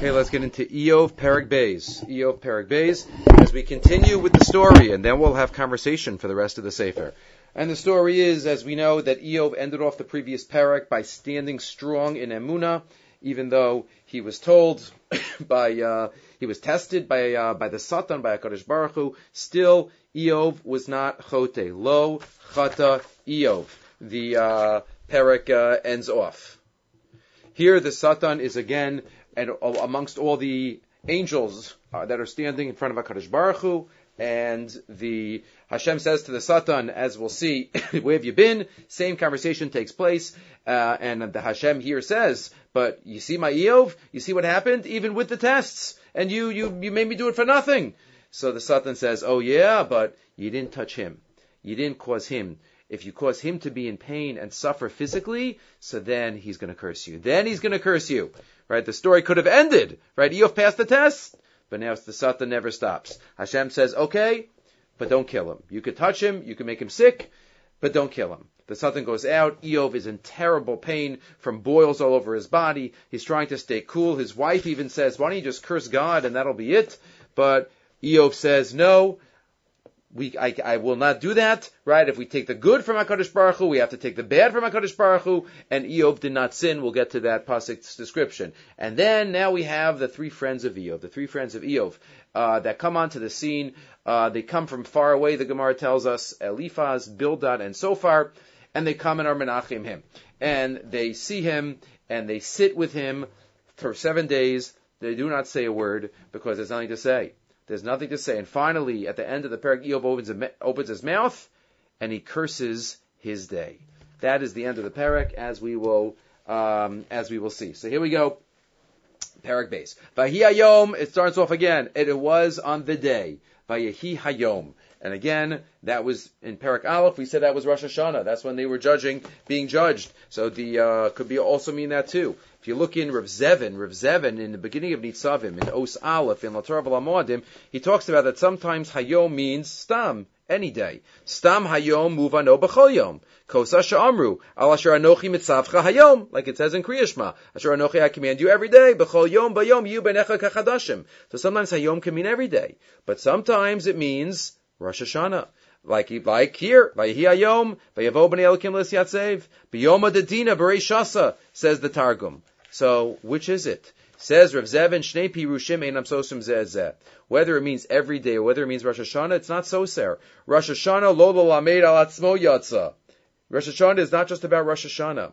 Okay, let's get into Iyov Perik Bays. Iyov Perik Bays, as we continue with the story, and then we'll have conversation for the rest of the Sefer. And the story is, as we know, that Iyov ended off the previous Perik by standing strong in Emuna, even though he was told by, uh, he was tested by, uh, by the Satan, by HaKadosh Baruch Hu, still Iyov was not Chote. Lo Chata Iyov. The, uh, Perik, uh, ends off. Here the Satan is again and amongst all the angels uh, that are standing in front of Hakadosh Baruch Hu, and the Hashem says to the Satan, as we'll see, where have you been? Same conversation takes place, uh, and the Hashem here says, but you see my Iyov, you see what happened, even with the tests, and you you you made me do it for nothing. So the Satan says, oh yeah, but you didn't touch him, you didn't cause him if you cause him to be in pain and suffer physically, so then he's going to curse you. Then he's going to curse you. Right? The story could have ended. Right? Iyov passed the test, but now the Satan never stops. Hashem says, okay, but don't kill him. You could touch him, you could make him sick, but don't kill him. The Satan goes out. Iyov is in terrible pain from boils all over his body. He's trying to stay cool. His wife even says, why don't you just curse God and that'll be it? But Iyov says, no, we, I, I, will not do that, right? If we take the good from HaKadosh Baruch Hu, we have to take the bad from HaKadosh Baruch Hu, and Iyov did not sin. We'll get to that Pasik's description. And then, now we have the three friends of Iyov, the three friends of Iyov, uh, that come onto the scene. Uh, they come from far away, the Gemara tells us, Eliphaz, Bildad, and Sophar, and they come and are menachim him. And they see him, and they sit with him for seven days. They do not say a word, because there's nothing to say. There's nothing to say. And finally, at the end of the parak, Iyov opens, opens his mouth and he curses his day. That is the end of the parak, as we will um, as we will see. So here we go. Parak base. Vahi hayom. It starts off again. It was on the day. Vayahi hayom. And again, that was in Parak Aleph. We said that was Rosh Hashanah. That's when they were judging, being judged. So the uh, could be also mean that too. If you look in Rav Zevin, Rav Zevin in the beginning of Nitzavim, in Os Aleph, in Latar Amodim, he talks about that sometimes Hayom means Stam, any day. Stam Hayom Muvano B'chol Yom. Kosa Sha'amru, Al Asher Anochi Mitzavcha Hayom, like it says in Kriyashma. Asher Anochi I command you every day, B'chol Yom Bayom Yu Benecha Kachadashim. So sometimes Hayom can mean every day, but sometimes it means Rosh Hashanah. Like, like here, Vayihi Hayom, Vayavo B'nei Elokim L'Siatzev, B'yoma Dedina B'rei Shasa, says the Targum. So, which is it? Says Rav Zevin, Shnei Pirushim Einam Sosim Zeh Whether it means every day or whether it means Rosh Hashanah, it's not so, sir. Rosh Hashanah lo lo lamed al atzmo yatsa. Rosh Hashanah is not just about Rosh Hashanah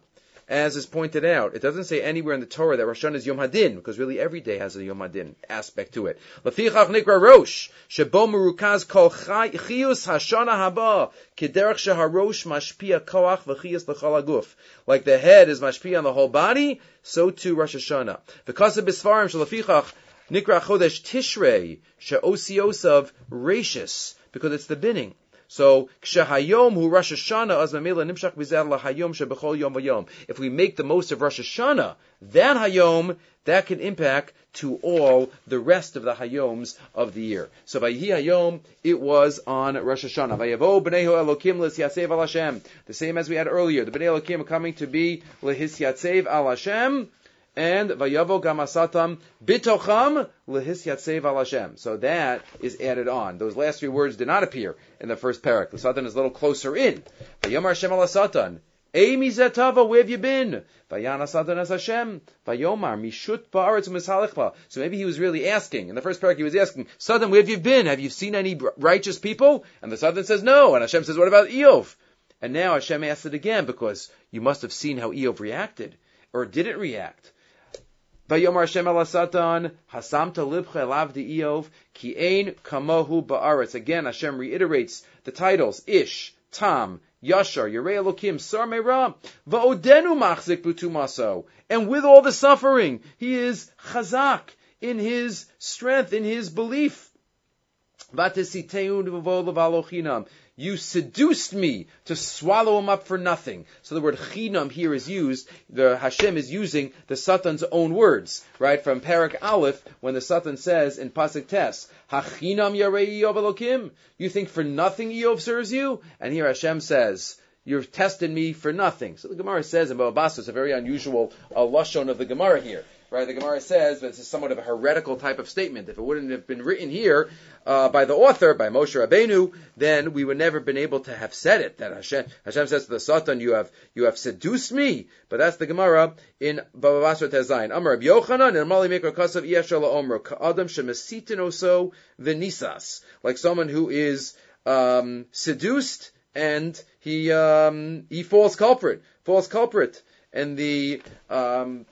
as is pointed out, it doesn't say anywhere in the Torah that Rosh Hashanah is Yom Hadin, because really every day has a Yom Hadin aspect to it. Lafichach nikra Rosh, shebo merukaz kol chiyus haba, sheharosh mashpia koach v'chiyus l'chol aguf. Like the head is mashpia on the whole body, so too Rosh Hashanah. Because of bisfarim shalafichach, nikra chodesh tishrei, she'osiosav rashis, because it's the binning. So kshehayom hu Rosh Hashanah az mamela nimshach bizeh lahayom shebechol yom vayom. If we make the most of Rosh Hashanah, that hayom that can impact to all the rest of the hayoms of the year. So vayhi hayom it was on Rosh Hashanah. Vayavo b'nei elokim l'syasev al Hashem. The same as we had earlier. The b'nei elokim coming to be l'hisyatsev al Hashem and vayavo gamasatam bitocham lehisyatsev al Hashem. So that is added on. Those last three words did not appear in the first parak. The satan is a little closer in. Vayomar Hashem al satan. Amy zetava, where have you been? Vayana satan as Hashem. Vayomar mishut ba'aretz mishalechla. So maybe he was really asking. In the first parak he was asking, Satan, where have you been? Have you seen any righteous people? And the satan says no. And Hashem says, what about Iyov? And now Hashem asks it again because you must have seen how Iyov reacted. Or didn't react. Vayomar Hashem el Satan, Hasamta libcha elav Iyov, ki ein kamohu ba'aretz. Again, Hashem reiterates the titles, Ish, Tam, Yashar, Yerei Elokim, Sar Meira, Va'odenu machzik b'tumaso. And with all the suffering, he is chazak in his strength, in his belief. Vatesiteun v'vo levalochinam. You seduced me to swallow him up for nothing. So the word chinam here is used, the Hashem is using the Satan's own words, right? From Parak Aleph, when the Satan says in Pasuk Tes, Hachinam yarei Iyov Elokim. You think for nothing Iyov serves you? And here Hashem says, You've tested me for nothing. So the Gemara says in Bava Basra, it's a very unusual uh, lashon of the Gemara here. Right? The Gemara says this is somewhat of a heretical type of statement. If it wouldn't have been written here uh, by the author, by Moshe Rabbeinu, then we would never have been able to have said it. That Hashem, Hashem says to the Satan, "You have you have seduced me." But that's the Gemara in Bava Basra Tezayin. Amar Rab Yochanan and Mali Mekar Kasav Iyashal Omer Ka'adam Shemasitin Oso Venisas, like someone who is um, seduced and he um, he falls culprit, falls culprit, and the um,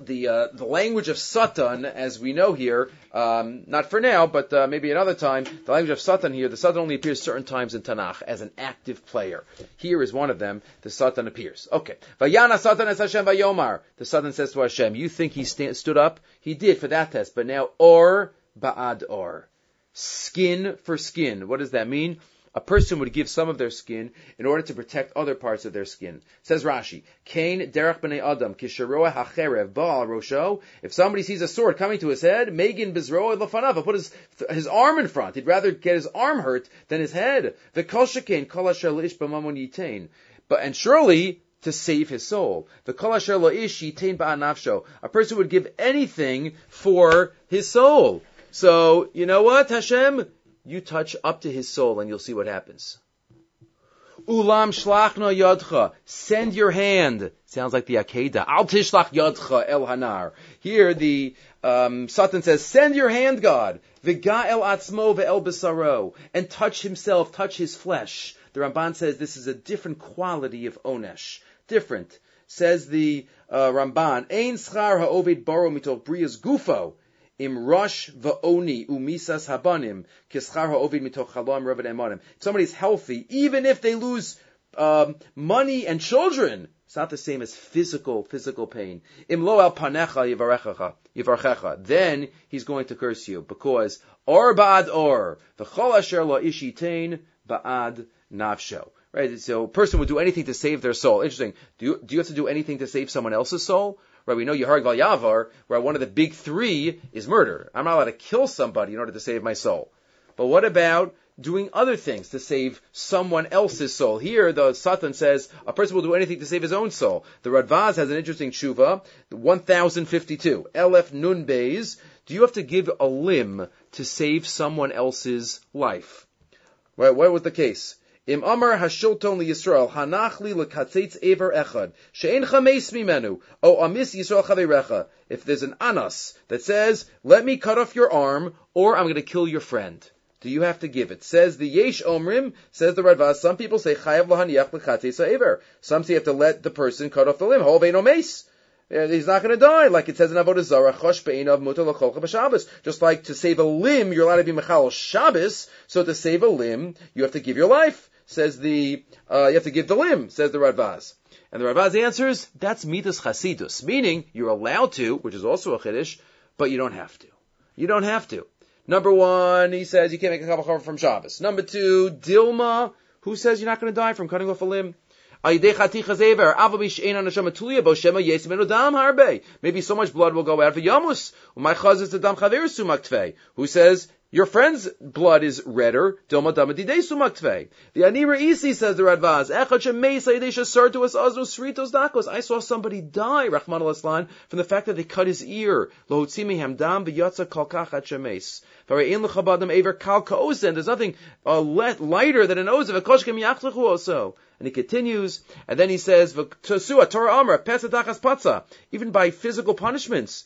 the uh, the language of Satan, as we know here, um, not for now, but uh, maybe another time, the language of Satan here, the Satan only appears certain times in Tanakh as an active player. Here is one of them. The Satan appears. Okay. Vayana Satan es Hashem vayomar. The Satan says to Hashem, "You think he stand, stood up? He did for that test, but now or ba'ad or." Skin for skin. What does that mean? A person would give some of their skin in order to protect other parts of their skin. Says Rashi, Kain derech b'nei adam kisharoa hacherev baal rosho. If somebody sees a sword coming to his head, Megan bizroa lefanav, put his his arm in front. He'd rather get his arm hurt than his head. The kol shekain leish b'mamon yitain. But and surely to save his soul. The kol yitain ba'anafsho. A person would give anything for his soul. So you know what, Hashem you touch up to his soul and you'll see what happens. Ulam shlachna yadcha. Send your hand. Sounds like the Akedah. Al tishlach yadcha el hanar. Here the um, Satan says, send your hand, God. V'ga el atzmo ve'el besaro. And touch himself, touch his flesh. The Ramban says this is a different quality of onesh. Different. Says the uh, Ramban, Ein schar ha'ovid baro mitoch brias gufo im rosh va'oni umisas habanim kischar ha'ovid mitoch chalam revet emanim. If somebody's healthy, even if they lose um, money and children, it's not the same as physical physical pain. Im lo al panecha yivarchecha. Then he's going to curse you because or ba'ad or v'chol asher lo ishitain ba'ad nafsho. Right, so a person would do anything to save their soul. Interesting. Do you, do you have to do anything to save someone else's soul? Right, we know Yahar Gal Yavar, where one of the big three is murder. I'm not allowed to kill somebody in order to save my soul. But what about doing other things to save someone else's soul? Here, the Satan says a person will do anything to save his own soul. The Radvaz has an interesting tshuva, 1052. Elef Nun Beis. Do you have to give a limb to save someone else's life? Right, what was the case? Im Amar Hashilton li Yisrael Hanachli lekatzitz Ever Echad She'en Chameis Mimenu O Amis Yisrael Chaverecha. If there's an anas that says, "Let me cut off your arm, or I'm going to kill your friend," do you have to give it? Says the Yesh Omrim. Says the Radvaz. Some people say Chayav lahaniach lekatzitz Ever. Some say you have to let the person cut off the limb. Hol no mace. He's not going to die, like it says in Avodah Zarah, Chosh Be'inav Mutar L'Cholcha. Just like to save a limb, you're allowed to be Mechal Shabbos, so to save a limb, you have to give your life says the uh, you have to give the limb, says the Radvaz. And the Radvaz answers, that's midas chasidus, meaning you're allowed to, which is also a chiddush, but you don't have to. You don't have to. Number one, he says you can't make a couple from Shabbos. Number two, Dilma, who says you're not going to die from cutting off a limb? Maybe so much blood will go out for Yamus. My chaz is the dam chaver Who says your friend's blood is redder. The Anira Isi says the Radvaz. To. I saw somebody die, Rahman al from the fact that they cut his ear. There's nothing uh, lighter than an ozen. And he continues, and then he says, Torah Amra, pesatachas patza. Even by physical punishments.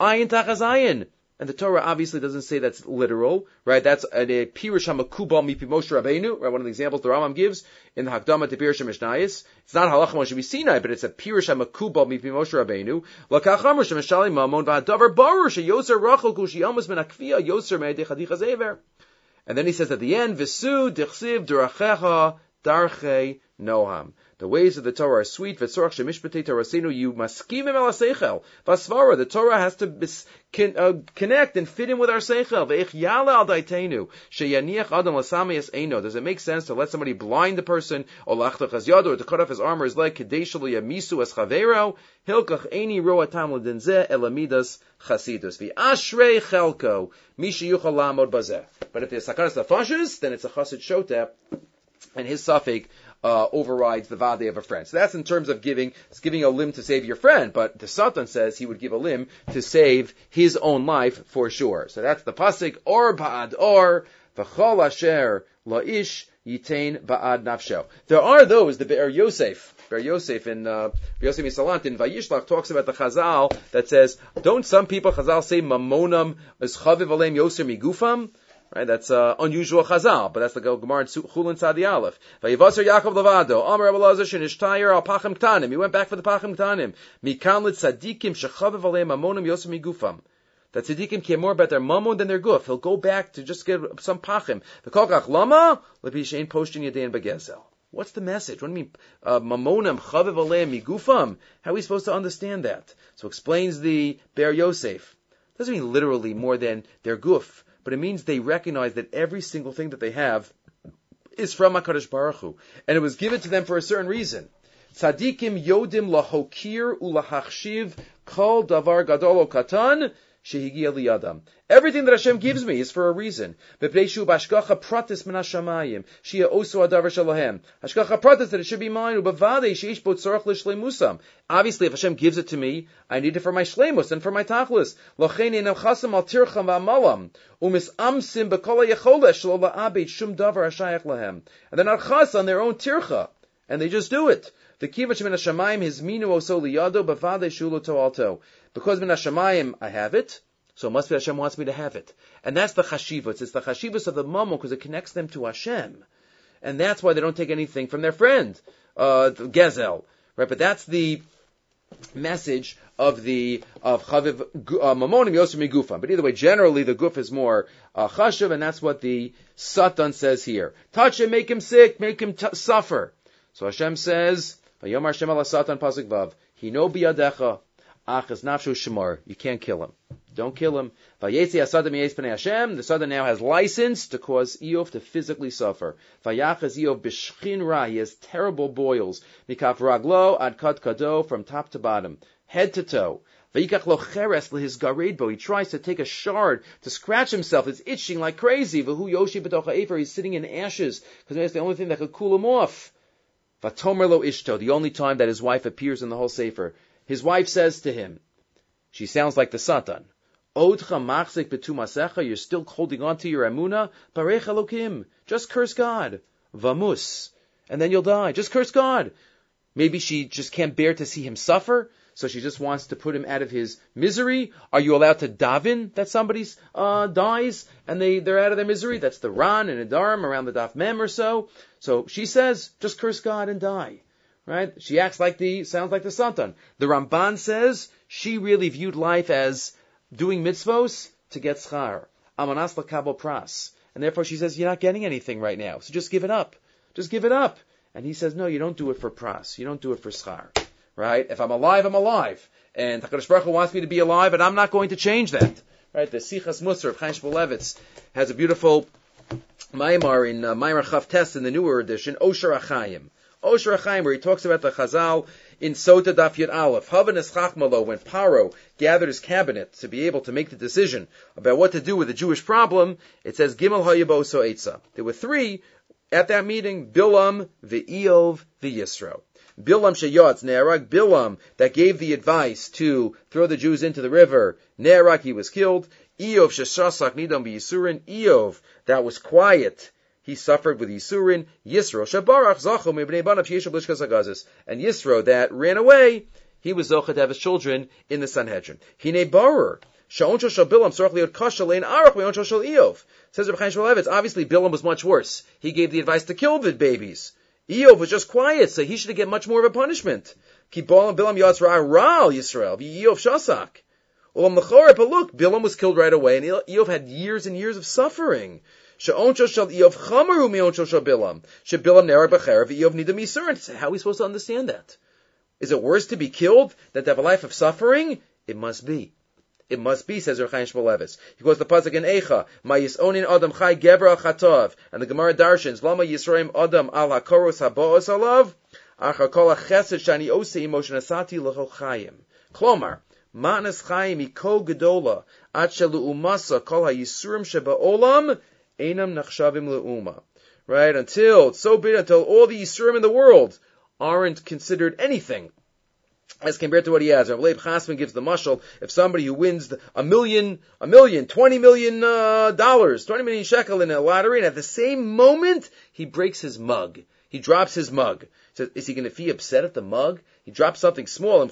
Ayin tachas ayin. And the Torah obviously doesn't say that's literal, right? That's a, Pirush HaMakubal Mipi Moshe Rabbeinu, right? One of the examples the Rambam gives in the Hakdama to Pirush HaMishnayis. It's not Halach Moshe Sinai, but it's a Pirush HaMakubal Mipi Moshe Rabbeinu. Lakach Amr Shemeshali Mamon V'Hadavar Baruch Sheyoser Yoser Me'edei. And then he says at the end, Visu Dichsiv Durachecha Noham. The ways of the Torah are sweet. V'tzorach shemishpatei you. Vasvara, the Torah has to bis, can, uh, connect and fit in with our seichel. Ve'ich yala al daitenu, sheyaniach adam. Does it make sense to let somebody blind the person, or or to cut off his arm or his leg, kedeshal yamisu as chavero, hilkach eni roatam l'dinzeh elamidas chasidus. V'ashrei chelko, misha lamod bazeh. But if there's sakaras nefashis, then it's a chasid shotep, and his suffix uh, overrides the vade of a friend. So that's in terms of giving, giving a limb to save your friend, but the Satan says he would give a limb to save his own life for sure. So that's the pasuk, or ba'ad or, v'chol asher la'ish yitain ba'ad nafsho. There are those, the Be'er Yosef, Be'er Yosef in, uh, Yosef Misalant in Vayishlach talks about the Chazal that says, don't some people, Chazal say, mamonam is chaviv alem Yosef migufam? Right, that's uh, unusual chazal, but that's the Gemara in Chulin Tzadi Aleph. Vayivaser Yaakov Levado, Amar Rabbi Lazar Shenishtayer al Pachim Ktanim. He went back for the Pachim Ktanim. Mikan lit tzadikim shechaviv aleim amonim yosem migufam. That tzaddikim care more about their mammon than their guf. He'll go back to just get some pachim. The kolkach lama lepishein postin yadein begezel. What's the message? What do you mean? Uh, mamonam chaviv aleim migufam. How are we supposed to understand that? So explains the Be'er Yosef. Doesn't mean literally more than their guf but it means they recognize that every single thing that they have is from HaKadosh Baruch Hu. And it was given to them for a certain reason. Tzadikim yodim lahokir ulahachshiv kol davar gadolo katan Everything that Hashem gives me is for a reason. Obviously, if Hashem gives it to me, I need it for my shleimus and for my tachlis. And they're not chas on their own tircha. And they just do it. The kivach min hashamayim his minu oso liyado bavade shulo toalto. Because min hashamayim I have it, so it must be Hashem wants me to have it. And that's the chashivas. It's the chashivas of the mamo because it connects them to Hashem. And that's why they don't take anything from their friend, uh, Gezel. Right? But that's the message of the of chaviv uh, mamonim yosem migufa. But either way, generally the guf is more uh, and that's what the satan says here. Touch him, make him sick, make him t- suffer. So Hashem says, "Vayomar Hashem ala satan pasuk vav, hino biyadecha, achas nafshu shemar. You can't kill him. Don't kill him. The Satan now has license to cause Iyov to physically suffer. Vayachas Iyov b'shchin ra. He has terrible boils. Mikaf raglo ad kat kado from top to bottom, head to toe. Vayikach lo cheres his garedbo. He tries to take a shard to scratch himself. It's itching like crazy. V'hu yoshi b'tocha efer. He's sitting in ashes because that's the only thing that could cool him off. Vatomer lo ishto. The only time that his wife appears in the whole sefer. His wife says to him, she sounds like the Satan. Odcha machzik betumasecha, you're still holding on to your emuna. Barech Elokim, just curse God. Vamus, and then you'll die. Just curse God. Maybe she just can't bear to see him suffer, so she just wants to put him out of his misery. Are you allowed to daven that somebody uh, dies and they they're out of their misery? That's the Ran and Adarim around the Daf Mem or so. So she says, just curse God and die. Right? She acts like the sounds like the Satan. The Ramban says she really viewed life as doing mitzvos to get schar. Amanas lakabo pras. And therefore she says, you're not getting anything right now, so just give it up. Just give it up. And he says, no, you don't do it for pras. You don't do it for schar. Right? If I'm alive, I'm alive. And HaKadosh Baruch Hu wants me to be alive, and I'm not going to change that. Right? The Sichas Musar of Chaim Shmulevitz has a beautiful Maimar in uh, Maimar Chavtes in the newer edition, Osher Achayim. Osher Achayim, where he talks about the Chazal in Sota Daf Yud Aleph. Havanas Chachmalo, when Paro gathered his cabinet to be able to make the decision about what to do with the Jewish problem, it says Gimel Hayabo So. There were three at that meeting, Bilam, the Iyov, the Ve'yisro. Bilam Sheyotz Ne'arak, Bilam that gave the advice to throw the Jews into the river, Ne'arak, he was killed. Iyov Sheshasak Nidam B'Yisurin, Iyov that was quiet he suffered with Yisurin, Yisro, Shabarach, Zachu, Mibnei Banav, Yeshav Lishkas. And Yisro, that ran away, he was Zocha to have his children in the Sanhedrin. Hine Barer, Sha'oncho Shal Bilam, Sorach Liot Kasha, Arach, Leoncho Shal Iyov. Says Rabbi Chaim Shmulevitz, obviously Bilam was much worse. He gave the advice to kill the babies. Iyov was just quiet, so he should get much more of a punishment. Bilam Yatz Ra'al Yisrael, Iyov Shasak. Ulam Lechorah, but look, Bilam was killed right away, and Iyov had years and years of suffering. She'oncho shal Iyov chamaru mi'oncho shal Bilam. Nera b'cherev Iyov nidam yisur. How are we supposed to understand that? Is it worse to be killed than to have a life of suffering? It must be. It must be, says Rechaim Shmulevitz. He goes the pasuk in Eicha, Ma yisonin adam chai gebra chatov, and the Gemara darshins, Lama yisroim adam al hakoros haboos alav, acha kol shani ose emotion asati l'chol chayim. Klomar, Ma'anas chayim iko gedola, at shelu umasa kol ha-yisurim sheba olam, Einam nachshavim le'uma. right? Until it's so big, until all the Yisurim in the world aren't considered anything as compared to what he has. Rav Leib Chasman gives the mushal, if somebody who wins a million, a million, twenty million uh, dollars, twenty million shekel in a lottery, and at the same moment he breaks his mug, he drops his mug. So is he going to be upset at the mug? He drops something small. Im.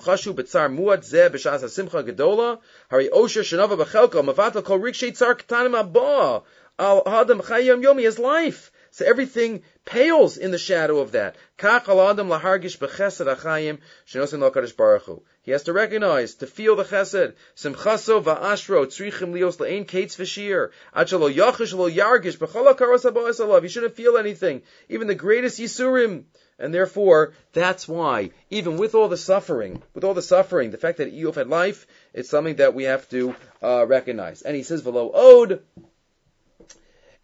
Al hadam chayim yomi his life. So everything pales in the shadow of that. He has to recognize, to feel the chesed. He shouldn't feel anything. Even the greatest yisurim. And therefore, that's why, even with all the suffering, with all the suffering, the fact that Iyov had life, it's something that we have to uh, recognize. And he says, "Velo od."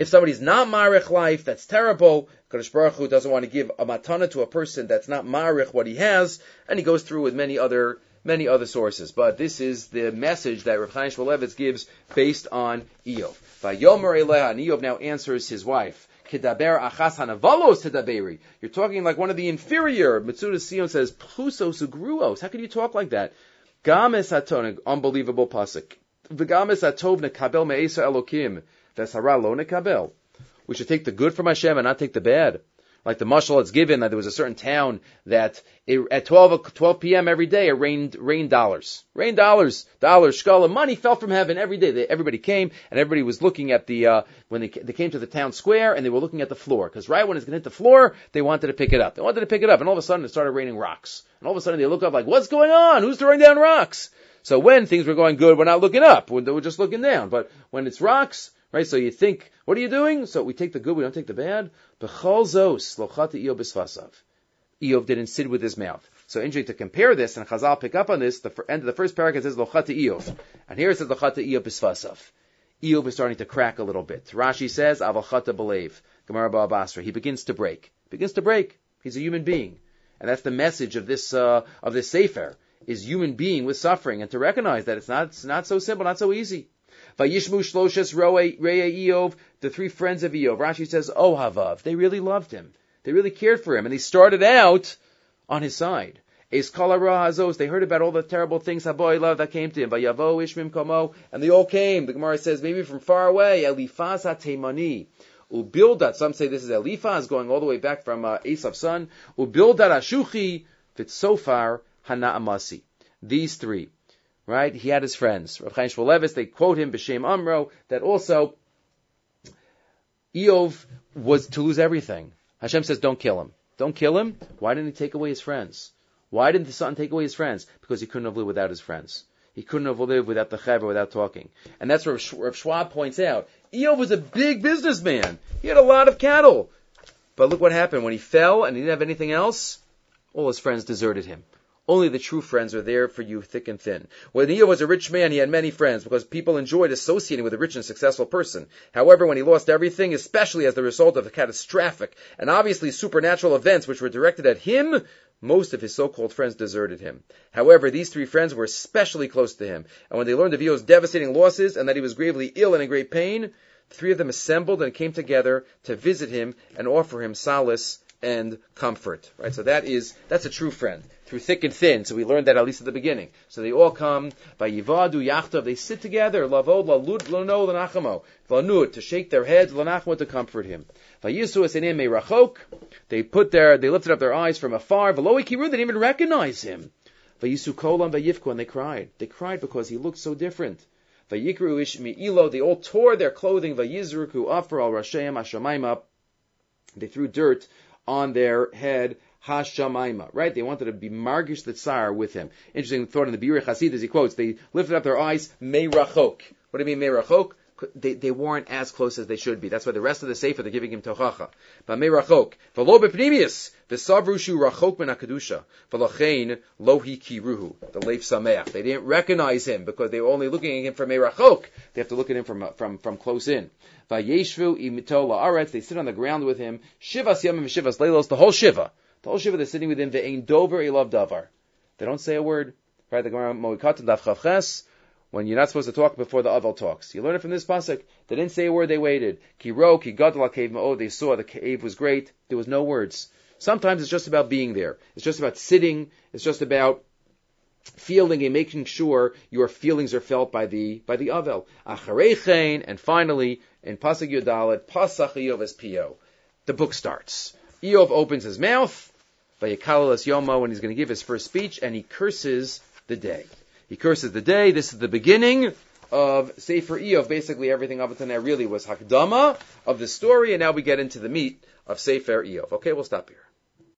If somebody's not marich life, that's terrible. Kadosh Baruch Hu doesn't want to give a matana to a person that's not marich what he has, and he goes through with many other many other sources. But this is the message that Rav Chaim Shmulevitz gives based on Iyov. Vayomer Eleha, and Iyov now answers his wife. Kidaber achas hanavalos tedaberi. You're talking like one of the inferior. Mitsuda Sion says, Plusos ugruos. How can you talk like that? Games haton, unbelievable pasuk. V'games atov kabel me'esa elokim. Vesara lo nekabel. We should take the good from Hashem and not take the bad. Like the mushal that's given that there was a certain town that it, at 12, 12 p.m. every day it rained, rained dollars. Rained dollars, dollars, shkala, money fell from heaven every day. They, everybody came and everybody was looking at the, uh, when they, they came to the town square and they were looking at the floor. Cause right when it's to hit the floor, they wanted to pick it up. They wanted to pick it up and all of a sudden it started raining rocks. And all of a sudden they look up like, what's going on? Who's throwing down rocks? So when things were going good, we're not looking up. We're just looking down. But when it's rocks, Right? So you think, what are you doing? So we take the good, we don't take the bad. B'chol zos, lochata Iyov bisvasav. Iyov didn't sit with his mouth. So interesting to compare this, and Chazal pick up on this, the end of the first paragraph says lochata Iyov. And here it says lochata Iyov bisvasav. Iyov is starting to crack a little bit. Rashi says, avalchata belev. Gemara Basra. He begins to break. Begins to break. He's a human being. And that's the message of this, uh, of this Sefer, is human being with suffering, and to recognize that it's not, it's not so simple, not so easy. Vayishmu Shloshes Reya Iyov, the three friends of Iyov. Rashi says, Oh Havav. They really loved him. They really cared for him. And they started out on his side. They heard about all the terrible things Haboy love that came to him. Vayavo and they all came. The Gemara says, maybe from far away, Elifaz HaTeimani. Ubildat, some say this is Eliphaz going all the way back from uh, son. Ubildat Ashuchi, Vitsofar Hana These three right? He had his friends. Rav Chaim Shmulevitz, they quote him, B'Shem Amro, that also Iyov was to lose everything. Hashem says, don't kill him. Don't kill him. Why didn't he take away his friends? Why didn't the son take away his friends? Because he couldn't have lived without his friends. He couldn't have lived without the chaver, without talking. And that's what Rav Schwab points out. Iyov was a big businessman. He had a lot of cattle. But look what happened. When he fell and he didn't have anything else, all his friends deserted him. Only the true friends are there for you thick and thin. When Iyov was a rich man, he had many friends because people enjoyed associating with a rich and successful person. However, when he lost everything, especially as the result of catastrophic and obviously supernatural events which were directed at him, most of his so-called friends deserted him. However, these three friends were especially close to him, and when they learned of Iyov's devastating losses and that he was gravely ill and in great pain, the three of them assembled and came together to visit him and offer him solace and comfort. Right? So that is that's a true friend through thick and thin. So we learned that at least at the beginning. So they all come by Yivadu Yachtov. They sit together. Lavod lalud lono lanachamo lanut to shake their heads lanachmo to comfort him. They put their they lifted up their eyes from afar. V'lo kiru. They didn't even recognize him. Vayisu kolam and they cried. They cried because he looked so different. Vayikru ish ilo. They all tore their clothing. Vayizruku afar al rasheim hashamayim They threw dirt on their head. Hashamaima, right? They wanted to be margish the tsar with him. Interesting thought in the Biur Hasidus, he quotes, they lifted up their eyes, meirachok. What do you mean meirachok? They, they weren't as close as they should be. That's why the rest of the Sefer, they're giving him tochacha. But meirachok. V'lo bepnimius. V'savrushu rachok min HaKadusha. V'lachein lohi kiruhu. The leif sameach. They didn't recognize him because they were only looking at him from meirachok. They have to look at him from, from, from close in. Vayeshvu imito la'aretz. They sit on the ground with him. Shivas yamim shivas leilos. The whole shiva. The whole Shiva, they're sitting with him, ve'ein dover elav davar. They don't say a word. Right, the Gemara Moed Katan Daf when you're not supposed to talk before the Avel talks. You learn it from this pasuk. They didn't say a word. They waited. Ki ro, ki gadol cave Oh, they saw the cave was great. There was no words. Sometimes it's just about being there. It's just about sitting. It's just about feeling and making sure your feelings are felt by the by the Avel. Acharechein, and finally in pasuk Yodalet, pasach Iyov Pio. The book starts. Iyov opens his mouth. Vayikalalas Yomo, when he's going to give his first speech, and he curses the day. He curses the day. This is the beginning of Sefer Iyov. Basically, everything up until now really was Hakdama of the story, and now we get into the meat of Sefer Iyov. Okay, we'll stop here.